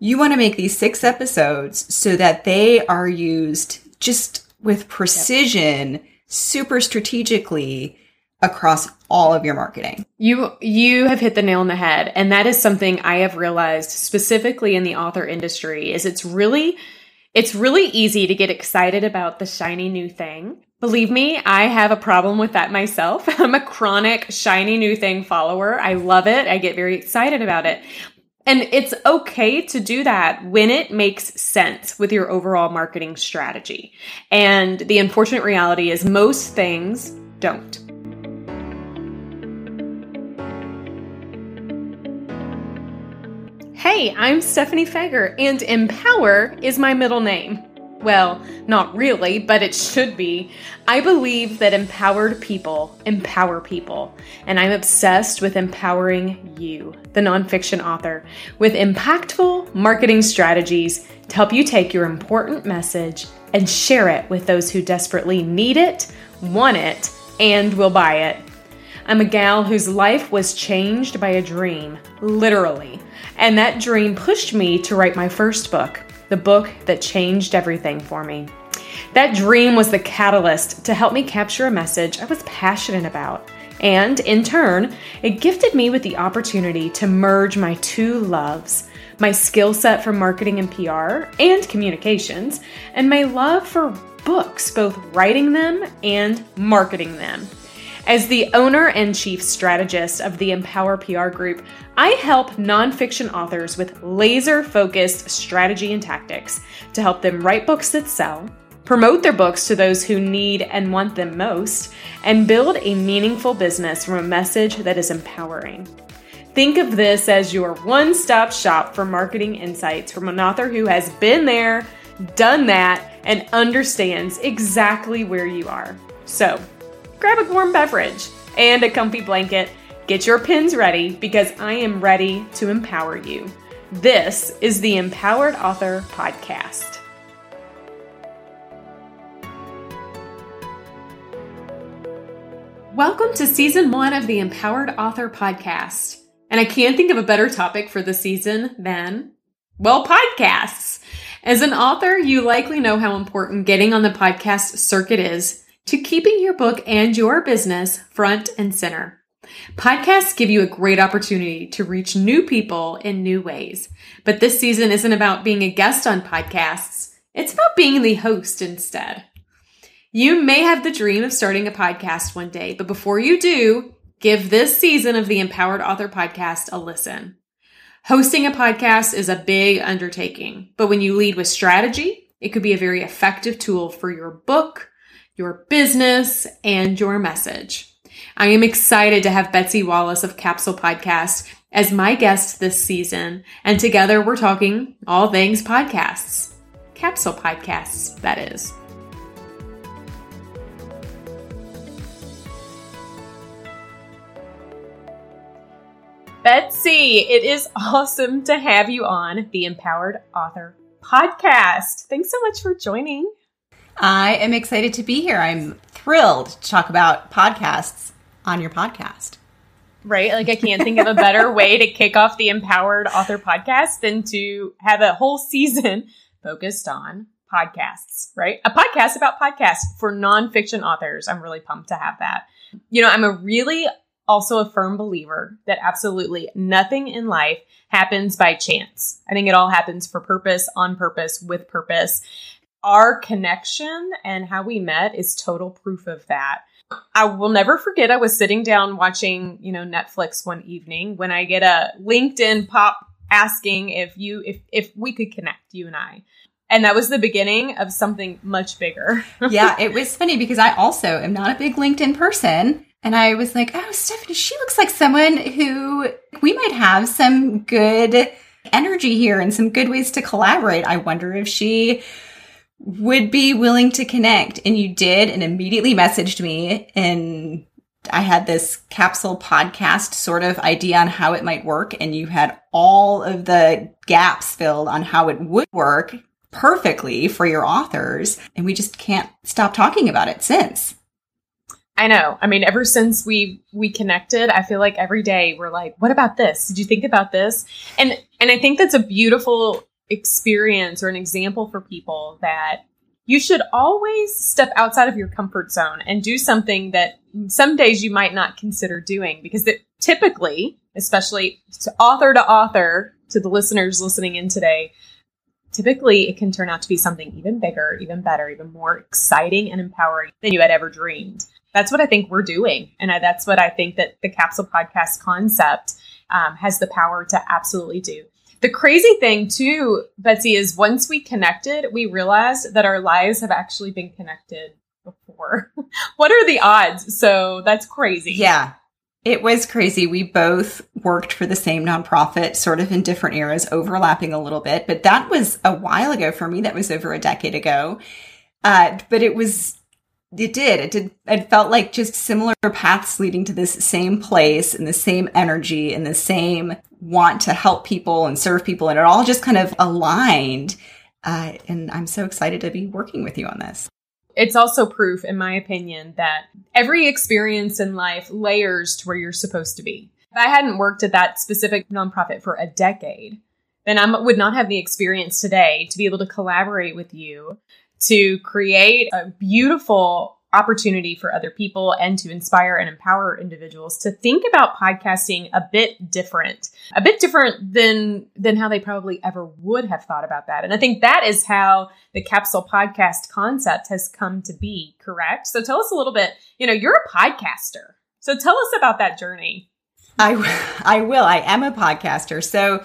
You want to make these six episodes so that they are used just with precision, yep. super strategically across all of your marketing. You you have hit the nail on the head and that is something I have realized specifically in the author industry is it's really it's really easy to get excited about the shiny new thing. Believe me, I have a problem with that myself. I'm a chronic shiny new thing follower. I love it. I get very excited about it. And it's okay to do that when it makes sense with your overall marketing strategy. And the unfortunate reality is most things don't. Hey, I'm Stephanie Feger, and Empower is my middle name. Well, not really, but it should be. I believe that empowered people empower people, and I'm obsessed with empowering you, the nonfiction author, with impactful marketing strategies to help you take your important message and share it with those who desperately need it, want it, and will buy it. I'm a gal whose life was changed by a dream, literally. And that dream pushed me to write my first book, the book that changed everything for me. That dream was the catalyst to help me capture a message I was passionate about. And in turn, it gifted me with the opportunity to merge my two loves my skill set for marketing and PR and communications, and my love for books, both writing them and marketing them. As the owner and chief strategist of the Empower PR Group, I help nonfiction authors with laser focused strategy and tactics to help them write books that sell, promote their books to those who need and want them most, and build a meaningful business from a message that is empowering. Think of this as your one stop shop for marketing insights from an author who has been there, done that, and understands exactly where you are. So, grab a warm beverage and a comfy blanket. Get your pins ready because I am ready to empower you. This is the Empowered Author Podcast. Welcome to season one of the Empowered Author Podcast. And I can't think of a better topic for the season than, well, podcasts. As an author, you likely know how important getting on the podcast circuit is to keeping your book and your business front and center. Podcasts give you a great opportunity to reach new people in new ways. But this season isn't about being a guest on podcasts. It's about being the host instead. You may have the dream of starting a podcast one day, but before you do, give this season of the Empowered Author Podcast a listen. Hosting a podcast is a big undertaking, but when you lead with strategy, it could be a very effective tool for your book, your business, and your message. I am excited to have Betsy Wallace of Capsule Podcast as my guest this season, and together we're talking all things podcasts. Capsule podcasts, that is. Betsy, it is awesome to have you on the Empowered Author podcast. Thanks so much for joining. I am excited to be here. I'm thrilled to talk about podcasts on your podcast. Right? Like, I can't think of a better way to kick off the Empowered Author podcast than to have a whole season focused on podcasts, right? A podcast about podcasts for nonfiction authors. I'm really pumped to have that. You know, I'm a really also a firm believer that absolutely nothing in life happens by chance. I think it all happens for purpose, on purpose, with purpose our connection and how we met is total proof of that. I will never forget I was sitting down watching, you know, Netflix one evening when I get a LinkedIn pop asking if you if if we could connect you and I. And that was the beginning of something much bigger. yeah, it was funny because I also am not a big LinkedIn person. And I was like, oh, Stephanie, she looks like someone who we might have some good energy here and some good ways to collaborate. I wonder if she would be willing to connect. And you did and immediately messaged me and I had this capsule podcast sort of idea on how it might work. And you had all of the gaps filled on how it would work perfectly for your authors. And we just can't stop talking about it since. I know. I mean, ever since we we connected, I feel like every day we're like, "What about this? Did you think about this?" And and I think that's a beautiful experience or an example for people that you should always step outside of your comfort zone and do something that some days you might not consider doing because it typically, especially to author to author, to the listeners listening in today, typically it can turn out to be something even bigger, even better, even more exciting and empowering than you had ever dreamed. That's what I think we're doing. And I, that's what I think that the capsule podcast concept um, has the power to absolutely do. The crazy thing too, Betsy, is once we connected, we realized that our lives have actually been connected before. what are the odds? So that's crazy. Yeah. It was crazy. We both worked for the same nonprofit, sort of in different eras, overlapping a little bit, but that was a while ago for me. That was over a decade ago. Uh, but it was it did. It did. It felt like just similar paths leading to this same place and the same energy and the same want to help people and serve people. And it all just kind of aligned. Uh, and I'm so excited to be working with you on this. It's also proof, in my opinion, that every experience in life layers to where you're supposed to be. If I hadn't worked at that specific nonprofit for a decade, then I would not have the experience today to be able to collaborate with you to create a beautiful opportunity for other people and to inspire and empower individuals to think about podcasting a bit different a bit different than than how they probably ever would have thought about that. And i think that is how the capsule podcast concept has come to be correct? So tell us a little bit you know you're a podcaster. So tell us about that journey. I i will. I am a podcaster. So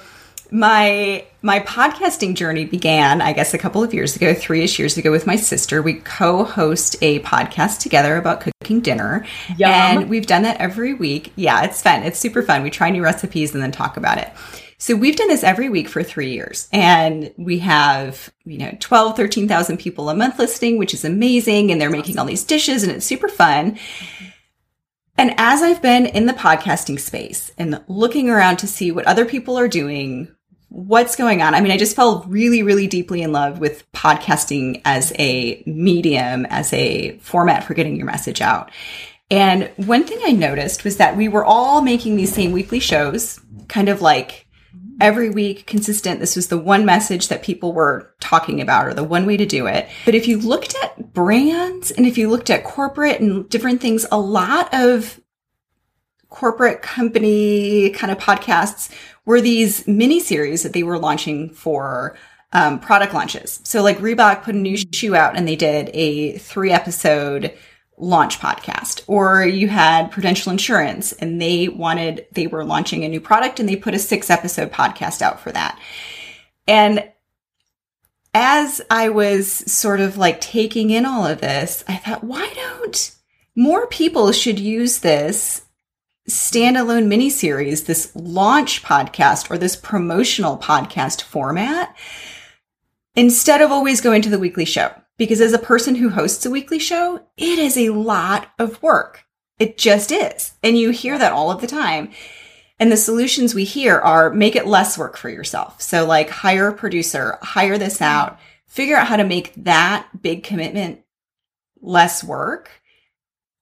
my my podcasting journey began, I guess, a couple of years ago, three-ish years ago, with my sister. We co-host a podcast together about cooking dinner, Yum. and we've done that every week. Yeah, it's fun. It's super fun. We try new recipes and then talk about it. So we've done this every week for three years and we have, you know, 12, 13,000 people a month listening, which is amazing. And they're making all these dishes and it's super fun. And as I've been in the podcasting space and looking around to see what other people are doing, what's going on? I mean, I just fell really, really deeply in love with podcasting as a medium, as a format for getting your message out. And one thing I noticed was that we were all making these same weekly shows, kind of like every week consistent. This was the one message that people were talking about or the one way to do it. But if you looked at brands and if you looked at corporate and different things, a lot of corporate company kind of podcasts were these mini series that they were launching for um, product launches. So like Reebok put a new shoe out and they did a three episode launch podcast. Or you had prudential insurance and they wanted they were launching a new product and they put a six episode podcast out for that. And as i was sort of like taking in all of this i thought why don't more people should use this standalone mini series, this launch podcast or this promotional podcast format, instead of always going to the weekly show. Because as a person who hosts a weekly show, it is a lot of work. It just is. And you hear that all of the time. And the solutions we hear are make it less work for yourself. So like hire a producer, hire this out, figure out how to make that big commitment less work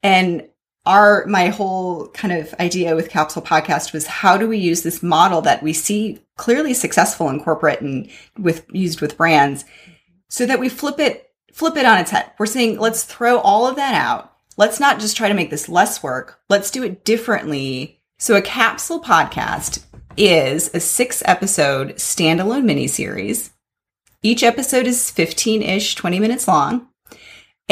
and our my whole kind of idea with capsule podcast was how do we use this model that we see clearly successful in corporate and with used with brands so that we flip it flip it on its head. We're saying let's throw all of that out. Let's not just try to make this less work. Let's do it differently. So a capsule podcast is a six episode standalone mini series each episode is 15-ish 20 minutes long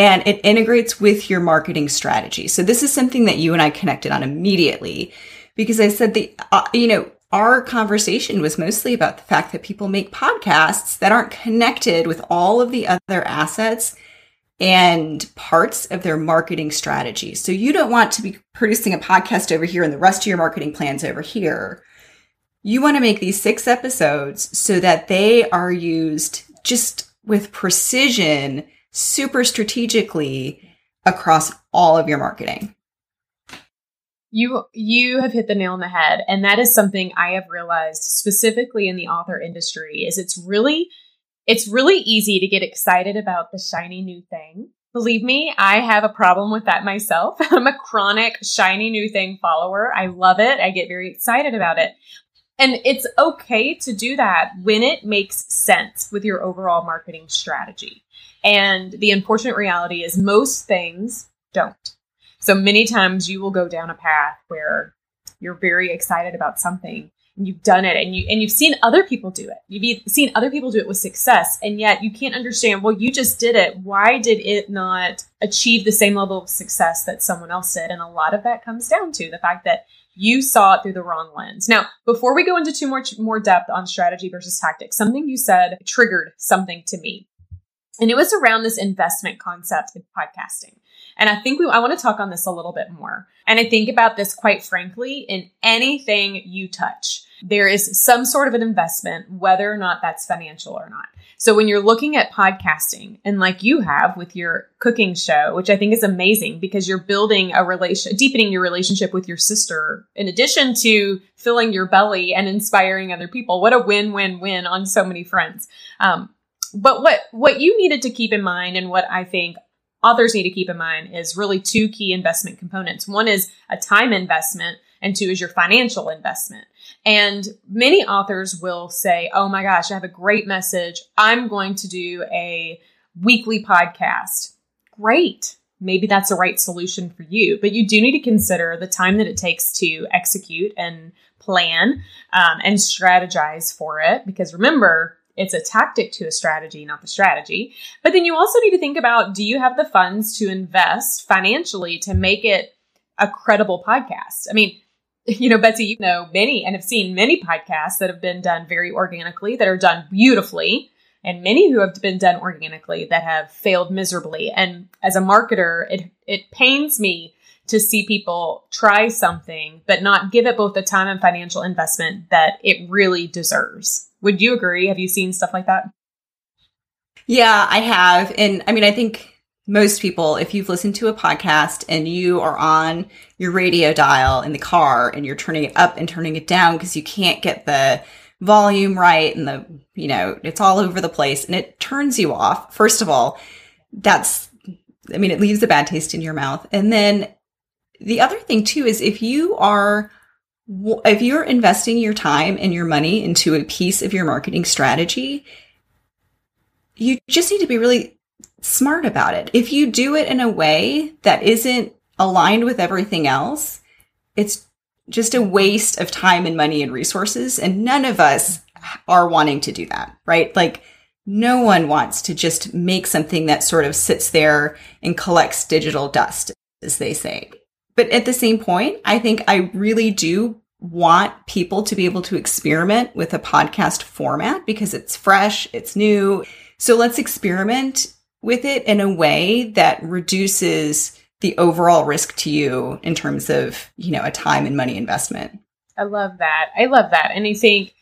and it integrates with your marketing strategy. So this is something that you and I connected on immediately because I said the, uh, you know, our conversation was mostly about the fact that people make podcasts that aren't connected with all of the other assets and parts of their marketing strategy. So you don't want to be producing a podcast over here and the rest of your marketing plans over here. You want to make these six episodes so that they are used just with precision super strategically across all of your marketing. You you have hit the nail on the head and that is something I have realized specifically in the author industry is it's really it's really easy to get excited about the shiny new thing. Believe me, I have a problem with that myself. I'm a chronic shiny new thing follower. I love it. I get very excited about it. And it's okay to do that when it makes sense with your overall marketing strategy. And the unfortunate reality is most things don't. So many times you will go down a path where you're very excited about something and you've done it and you and you've seen other people do it. You've seen other people do it with success and yet you can't understand, well, you just did it. Why did it not achieve the same level of success that someone else did? And a lot of that comes down to the fact that you saw it through the wrong lens. Now, before we go into too much more depth on strategy versus tactics, something you said triggered something to me. And it was around this investment concept in podcasting. And I think we, I want to talk on this a little bit more. And I think about this quite frankly in anything you touch. There is some sort of an investment, whether or not that's financial or not. So when you're looking at podcasting and like you have with your cooking show, which I think is amazing because you're building a relation, deepening your relationship with your sister in addition to filling your belly and inspiring other people. What a win, win, win on so many fronts. Um, but what, what you needed to keep in mind and what I think authors need to keep in mind is really two key investment components. One is a time investment and two is your financial investment. And many authors will say, Oh my gosh, I have a great message. I'm going to do a weekly podcast. Great. Maybe that's the right solution for you, but you do need to consider the time that it takes to execute and plan um, and strategize for it. Because remember, it's a tactic to a strategy, not the strategy. But then you also need to think about do you have the funds to invest financially to make it a credible podcast? I mean, you know, Betsy, you know many and have seen many podcasts that have been done very organically, that are done beautifully, and many who have been done organically that have failed miserably. And as a marketer, it it pains me to see people try something but not give it both the time and financial investment that it really deserves. Would you agree? Have you seen stuff like that? Yeah, I have. And I mean, I think most people, if you've listened to a podcast and you are on your radio dial in the car and you're turning it up and turning it down because you can't get the volume right and the, you know, it's all over the place and it turns you off. First of all, that's, I mean, it leaves a bad taste in your mouth. And then the other thing too is if you are if you're investing your time and your money into a piece of your marketing strategy, you just need to be really smart about it. If you do it in a way that isn't aligned with everything else, it's just a waste of time and money and resources. And none of us are wanting to do that, right? Like, no one wants to just make something that sort of sits there and collects digital dust, as they say. But at the same point, I think I really do want people to be able to experiment with a podcast format because it's fresh, it's new. So let's experiment with it in a way that reduces the overall risk to you in terms of, you know, a time and money investment. I love that. I love that. And I think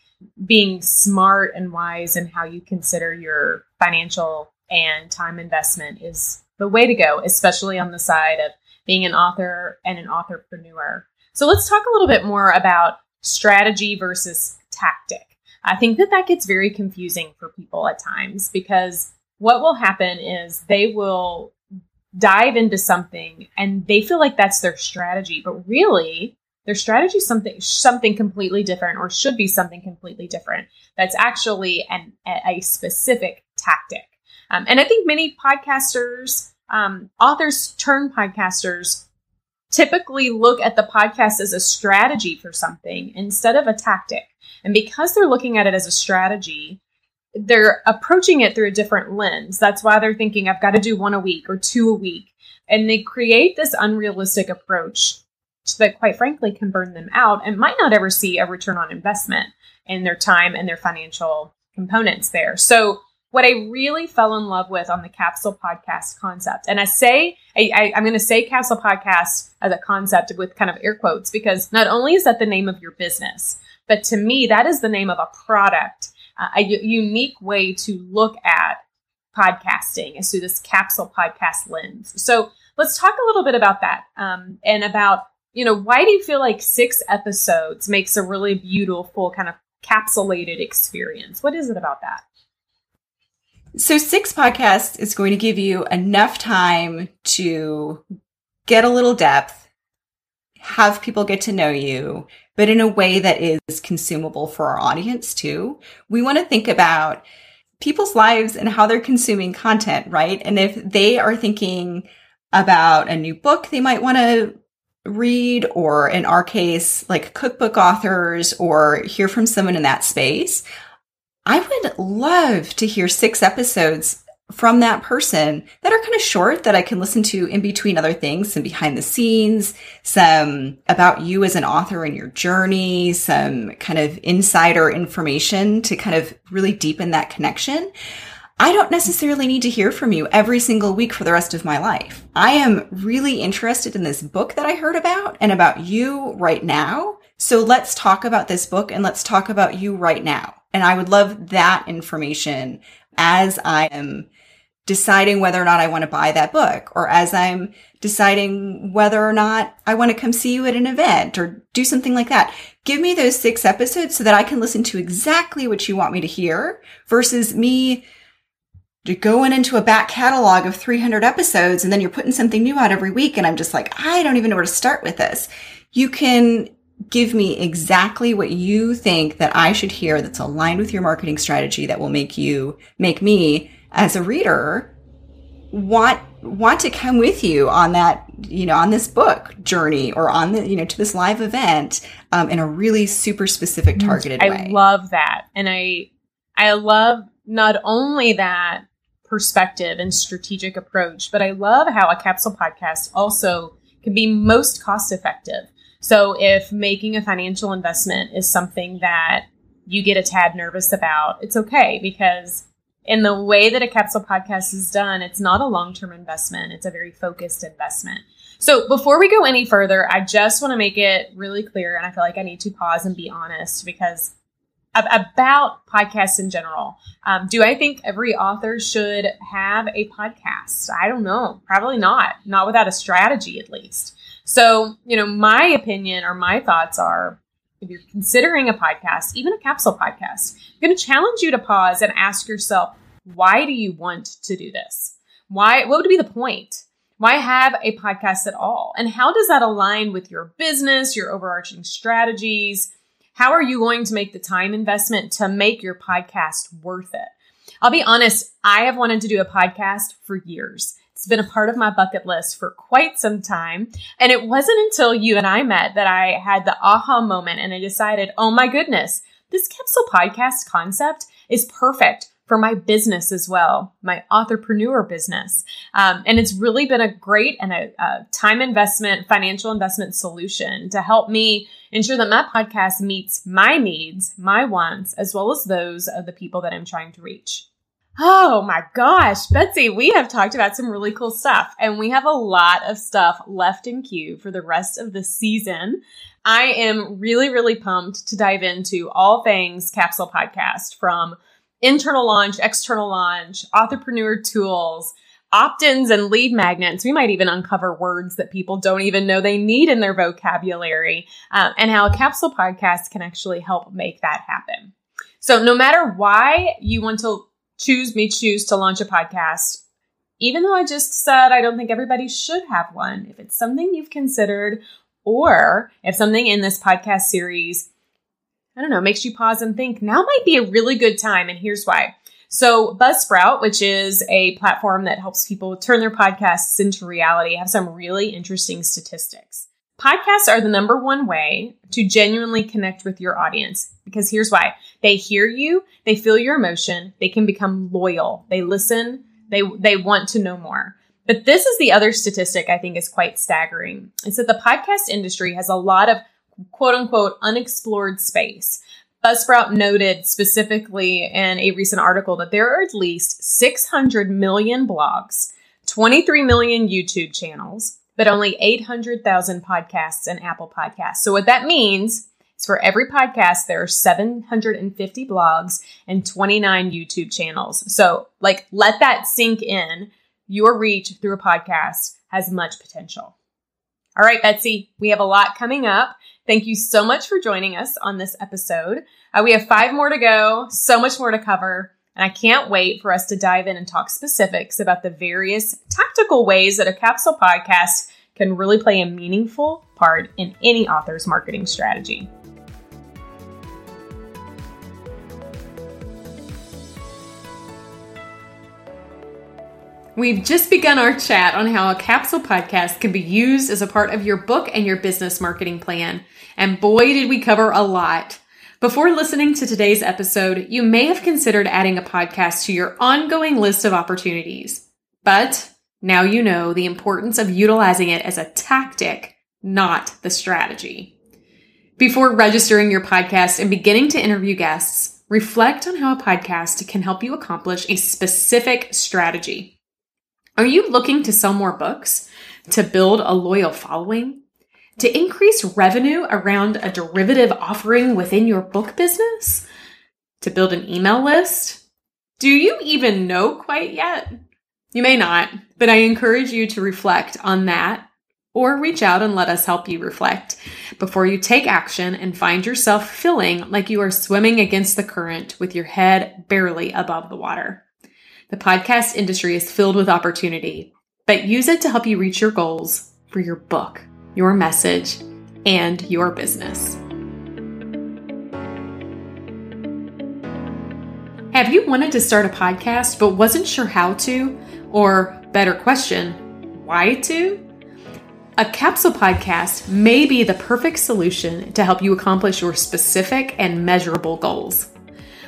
being smart and wise in how you consider your financial and time investment is the way to go, especially on the side of being an author and an authorpreneur. So let's talk a little bit more about strategy versus tactic. I think that that gets very confusing for people at times because what will happen is they will dive into something and they feel like that's their strategy, but really their strategy is something something completely different or should be something completely different. That's actually an, a specific tactic. Um, and I think many podcasters, um, authors turn podcasters typically look at the podcast as a strategy for something instead of a tactic. And because they're looking at it as a strategy, they're approaching it through a different lens. That's why they're thinking, I've got to do one a week or two a week. And they create this unrealistic approach that, quite frankly, can burn them out and might not ever see a return on investment in their time and their financial components there. So, what I really fell in love with on the capsule podcast concept. And I say, I, am going to say capsule podcast as a concept with kind of air quotes because not only is that the name of your business, but to me, that is the name of a product, uh, a unique way to look at podcasting is through this capsule podcast lens. So let's talk a little bit about that um, and about, you know, why do you feel like six episodes makes a really beautiful kind of capsulated experience? What is it about that? So six podcasts is going to give you enough time to get a little depth, have people get to know you, but in a way that is consumable for our audience too. We want to think about people's lives and how they're consuming content, right? And if they are thinking about a new book they might want to read, or in our case, like cookbook authors, or hear from someone in that space, I would love to hear six episodes from that person that are kind of short that I can listen to in between other things, some behind the scenes, some about you as an author and your journey, some kind of insider information to kind of really deepen that connection. I don't necessarily need to hear from you every single week for the rest of my life. I am really interested in this book that I heard about and about you right now. So let's talk about this book and let's talk about you right now. And I would love that information as I am deciding whether or not I want to buy that book or as I'm deciding whether or not I want to come see you at an event or do something like that. Give me those six episodes so that I can listen to exactly what you want me to hear versus me going into a back catalog of 300 episodes and then you're putting something new out every week. And I'm just like, I don't even know where to start with this. You can give me exactly what you think that I should hear that's aligned with your marketing strategy that will make you, make me as a reader want want to come with you on that you know on this book journey or on the you know to this live event um, in a really super specific mm-hmm. targeted I way. I love that, and I I love not only that perspective and strategic approach, but I love how a capsule podcast also can be most cost effective. So if making a financial investment is something that you get a tad nervous about, it's okay because in the way that a capsule podcast is done, it's not a long term investment, it's a very focused investment. So before we go any further, I just want to make it really clear, and I feel like I need to pause and be honest because about podcasts in general. Um, do I think every author should have a podcast? I don't know. Probably not. Not without a strategy, at least. So, you know, my opinion or my thoughts are if you're considering a podcast, even a capsule podcast, I'm going to challenge you to pause and ask yourself, why do you want to do this? Why, what would be the point? Why have a podcast at all? And how does that align with your business, your overarching strategies? How are you going to make the time investment to make your podcast worth it? I'll be honest, I have wanted to do a podcast for years. It's been a part of my bucket list for quite some time. And it wasn't until you and I met that I had the aha moment and I decided, oh my goodness, this capsule podcast concept is perfect for my business as well, my authorpreneur business. Um, and it's really been a great and a, a time investment, financial investment solution to help me ensure that my podcast meets my needs, my wants, as well as those of the people that I'm trying to reach. Oh my gosh, Betsy, we have talked about some really cool stuff and we have a lot of stuff left in queue for the rest of the season. I am really, really pumped to dive into all things Capsule Podcast from internal launch, external launch, entrepreneur tools, opt-ins and lead magnets. We might even uncover words that people don't even know they need in their vocabulary um, and how a capsule podcast can actually help make that happen. So no matter why you want to choose me choose to launch a podcast, even though I just said I don't think everybody should have one, if it's something you've considered, or if something in this podcast series, I don't know, makes you pause and think, now might be a really good time. And here's why. So Buzzsprout, which is a platform that helps people turn their podcasts into reality, have some really interesting statistics. Podcasts are the number one way to genuinely connect with your audience because here's why. They hear you, they feel your emotion, they can become loyal. They listen, they they want to know more. But this is the other statistic I think is quite staggering. It's that the podcast industry has a lot of quote unquote unexplored space. Buzzsprout noted specifically in a recent article that there are at least 600 million blogs, 23 million YouTube channels, but only 800,000 podcasts and Apple Podcasts. So what that means is for every podcast, there are 750 blogs and 29 YouTube channels. So like, let that sink in. Your reach through a podcast has much potential. All right, Betsy, we have a lot coming up. Thank you so much for joining us on this episode. Uh, we have five more to go, so much more to cover. And I can't wait for us to dive in and talk specifics about the various tactical ways that a capsule podcast can really play a meaningful part in any author's marketing strategy. We've just begun our chat on how a capsule podcast can be used as a part of your book and your business marketing plan. And boy, did we cover a lot. Before listening to today's episode, you may have considered adding a podcast to your ongoing list of opportunities. But now you know the importance of utilizing it as a tactic, not the strategy. Before registering your podcast and beginning to interview guests, reflect on how a podcast can help you accomplish a specific strategy. Are you looking to sell more books? To build a loyal following? To increase revenue around a derivative offering within your book business? To build an email list? Do you even know quite yet? You may not, but I encourage you to reflect on that or reach out and let us help you reflect before you take action and find yourself feeling like you are swimming against the current with your head barely above the water. The podcast industry is filled with opportunity, but use it to help you reach your goals for your book, your message, and your business. Have you wanted to start a podcast but wasn't sure how to? Or, better question, why to? A capsule podcast may be the perfect solution to help you accomplish your specific and measurable goals.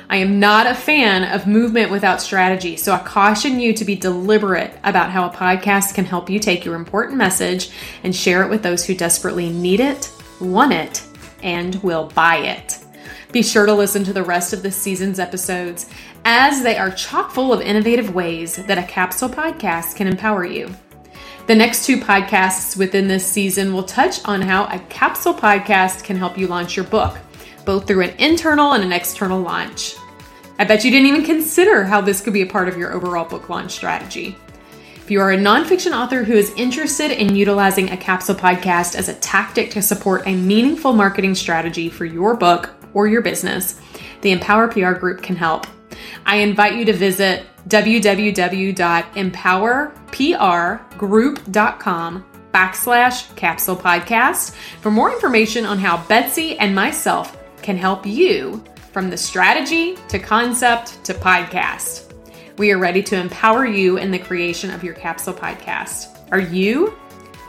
I am not a fan of movement without strategy, so I caution you to be deliberate about how a podcast can help you take your important message and share it with those who desperately need it, want it, and will buy it. Be sure to listen to the rest of this season's episodes, as they are chock full of innovative ways that a capsule podcast can empower you. The next two podcasts within this season will touch on how a capsule podcast can help you launch your book both through an internal and an external launch. I bet you didn't even consider how this could be a part of your overall book launch strategy. If you are a nonfiction author who is interested in utilizing a capsule podcast as a tactic to support a meaningful marketing strategy for your book or your business, the Empower PR Group can help. I invite you to visit www.empowerprgroup.com backslash capsule podcast for more information on how Betsy and myself can help you from the strategy to concept to podcast. We are ready to empower you in the creation of your capsule podcast. Are you?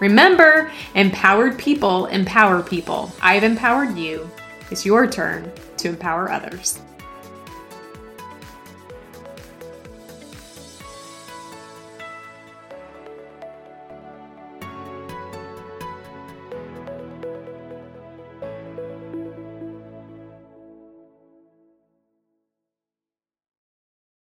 Remember, empowered people empower people. I've empowered you. It's your turn to empower others.